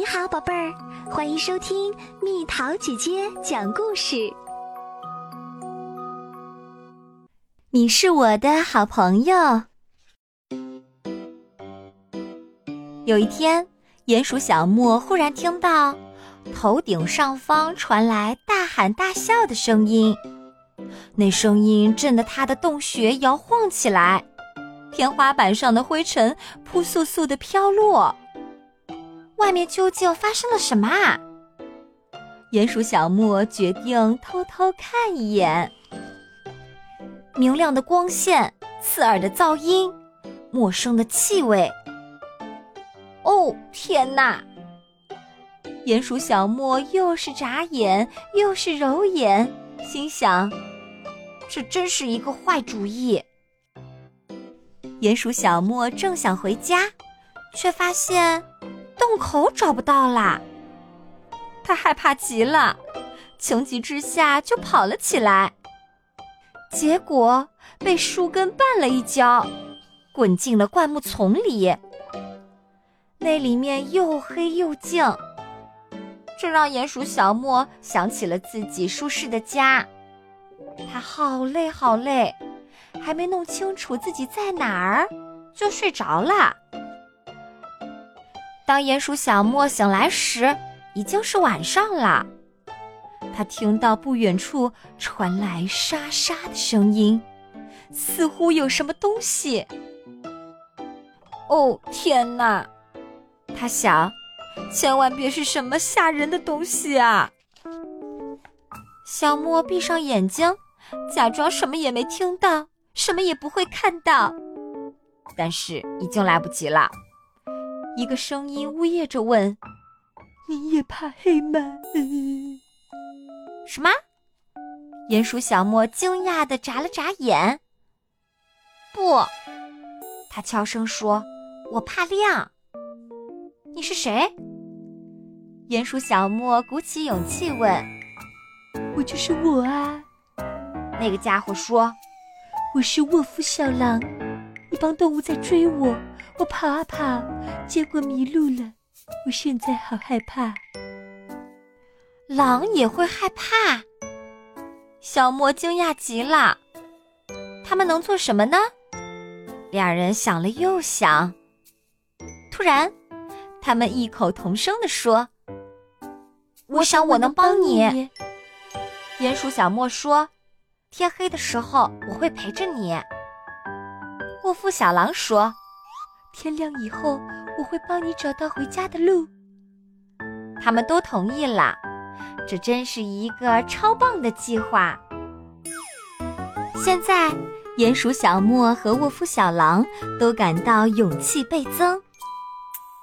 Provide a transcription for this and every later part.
你好，宝贝儿，欢迎收听蜜桃姐姐讲故事。你是我的好朋友。有一天，鼹鼠小莫忽然听到头顶上方传来大喊大笑的声音，那声音震得他的洞穴摇晃起来，天花板上的灰尘扑簌簌的飘落。外面究竟发生了什么啊？鼹鼠小莫决定偷偷看一眼。明亮的光线，刺耳的噪音，陌生的气味。哦，天哪！鼹鼠小莫又是眨眼又是揉眼，心想：这真是一个坏主意。鼹鼠小莫正想回家，却发现。洞口找不到啦，他害怕极了，情急之下就跑了起来，结果被树根绊了一跤，滚进了灌木丛里。那里面又黑又静，这让鼹鼠小莫想起了自己舒适的家，他好累好累，还没弄清楚自己在哪儿，就睡着了。当鼹鼠小莫醒来时，已经是晚上了。他听到不远处传来沙沙的声音，似乎有什么东西。哦，天哪！他想，千万别是什么吓人的东西啊！小莫闭上眼睛，假装什么也没听到，什么也不会看到。但是已经来不及了。一个声音呜咽着问：“你也怕黑吗？”什么？鼹鼠小莫惊讶的眨了眨眼。不，他悄声说：“我怕亮。”你是谁？鼹鼠小莫鼓起勇气问：“我就是我啊。”那个家伙说：“我是沃夫小狼，一帮动物在追我。”我跑啊跑，结果迷路了。我现在好害怕。狼也会害怕？小莫惊讶极了。他们能做什么呢？两人想了又想，突然，他们异口同声地说：“我想我能帮你。”鼹鼠小莫说：“天黑的时候我会陪着你。”沃夫小狼说。天亮以后，我会帮你找到回家的路。他们都同意了，这真是一个超棒的计划。现在，鼹鼠小莫和沃夫小狼都感到勇气倍增。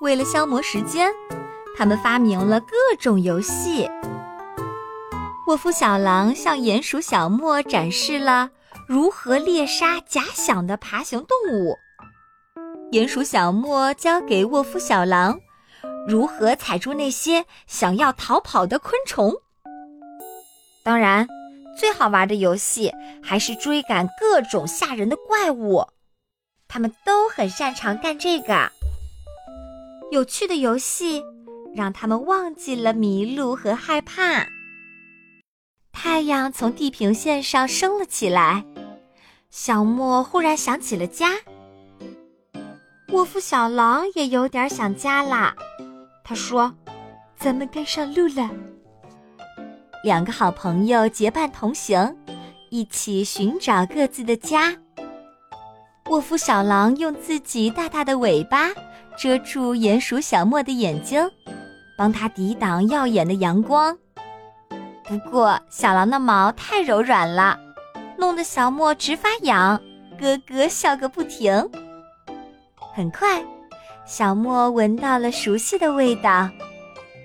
为了消磨时间，他们发明了各种游戏。沃夫小狼向鼹鼠小莫展示了如何猎杀假想的爬行动物。鼹鼠小莫教给沃夫小狼如何踩住那些想要逃跑的昆虫。当然，最好玩的游戏还是追赶各种吓人的怪物。他们都很擅长干这个。有趣的游戏让他们忘记了迷路和害怕。太阳从地平线上升了起来，小莫忽然想起了家。沃夫小狼也有点想家啦，他说：“咱们该上路了。”两个好朋友结伴同行，一起寻找各自的家。沃夫小狼用自己大大的尾巴遮住鼹鼠小莫的眼睛，帮他抵挡耀眼的阳光。不过，小狼的毛太柔软了，弄得小莫直发痒，咯咯笑个不停。很快，小莫闻到了熟悉的味道。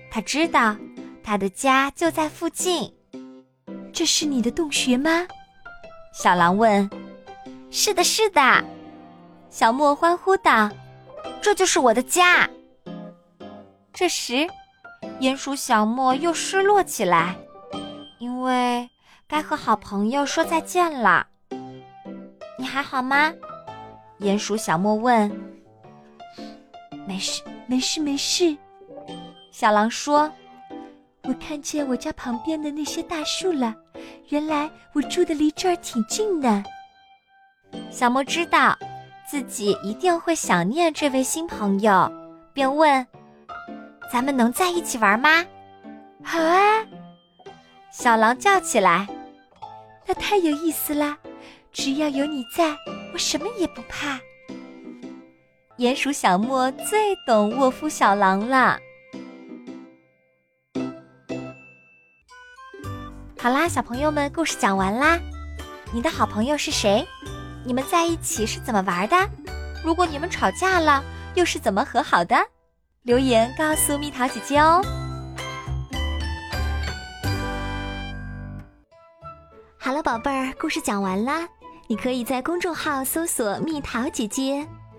他知道，他的家就在附近。这是你的洞穴吗？小狼问。是的，是的。小莫欢呼道：“这就是我的家。”这时，鼹鼠小莫又失落起来，因为该和好朋友说再见了。你还好吗？鼹鼠小莫问。没事，没事，没事。小狼说：“我看见我家旁边的那些大树了，原来我住的离这儿挺近的。”小莫知道自己一定会想念这位新朋友，便问：“咱们能在一起玩吗？”“好啊！”小狼叫起来，“那太有意思啦！只要有你在，我什么也不怕。”鼹鼠小莫最懂沃夫小狼了。好啦，小朋友们，故事讲完啦。你的好朋友是谁？你们在一起是怎么玩的？如果你们吵架了，又是怎么和好的？留言告诉蜜桃姐姐哦。好了，宝贝儿，故事讲完啦。你可以在公众号搜索“蜜桃姐姐”，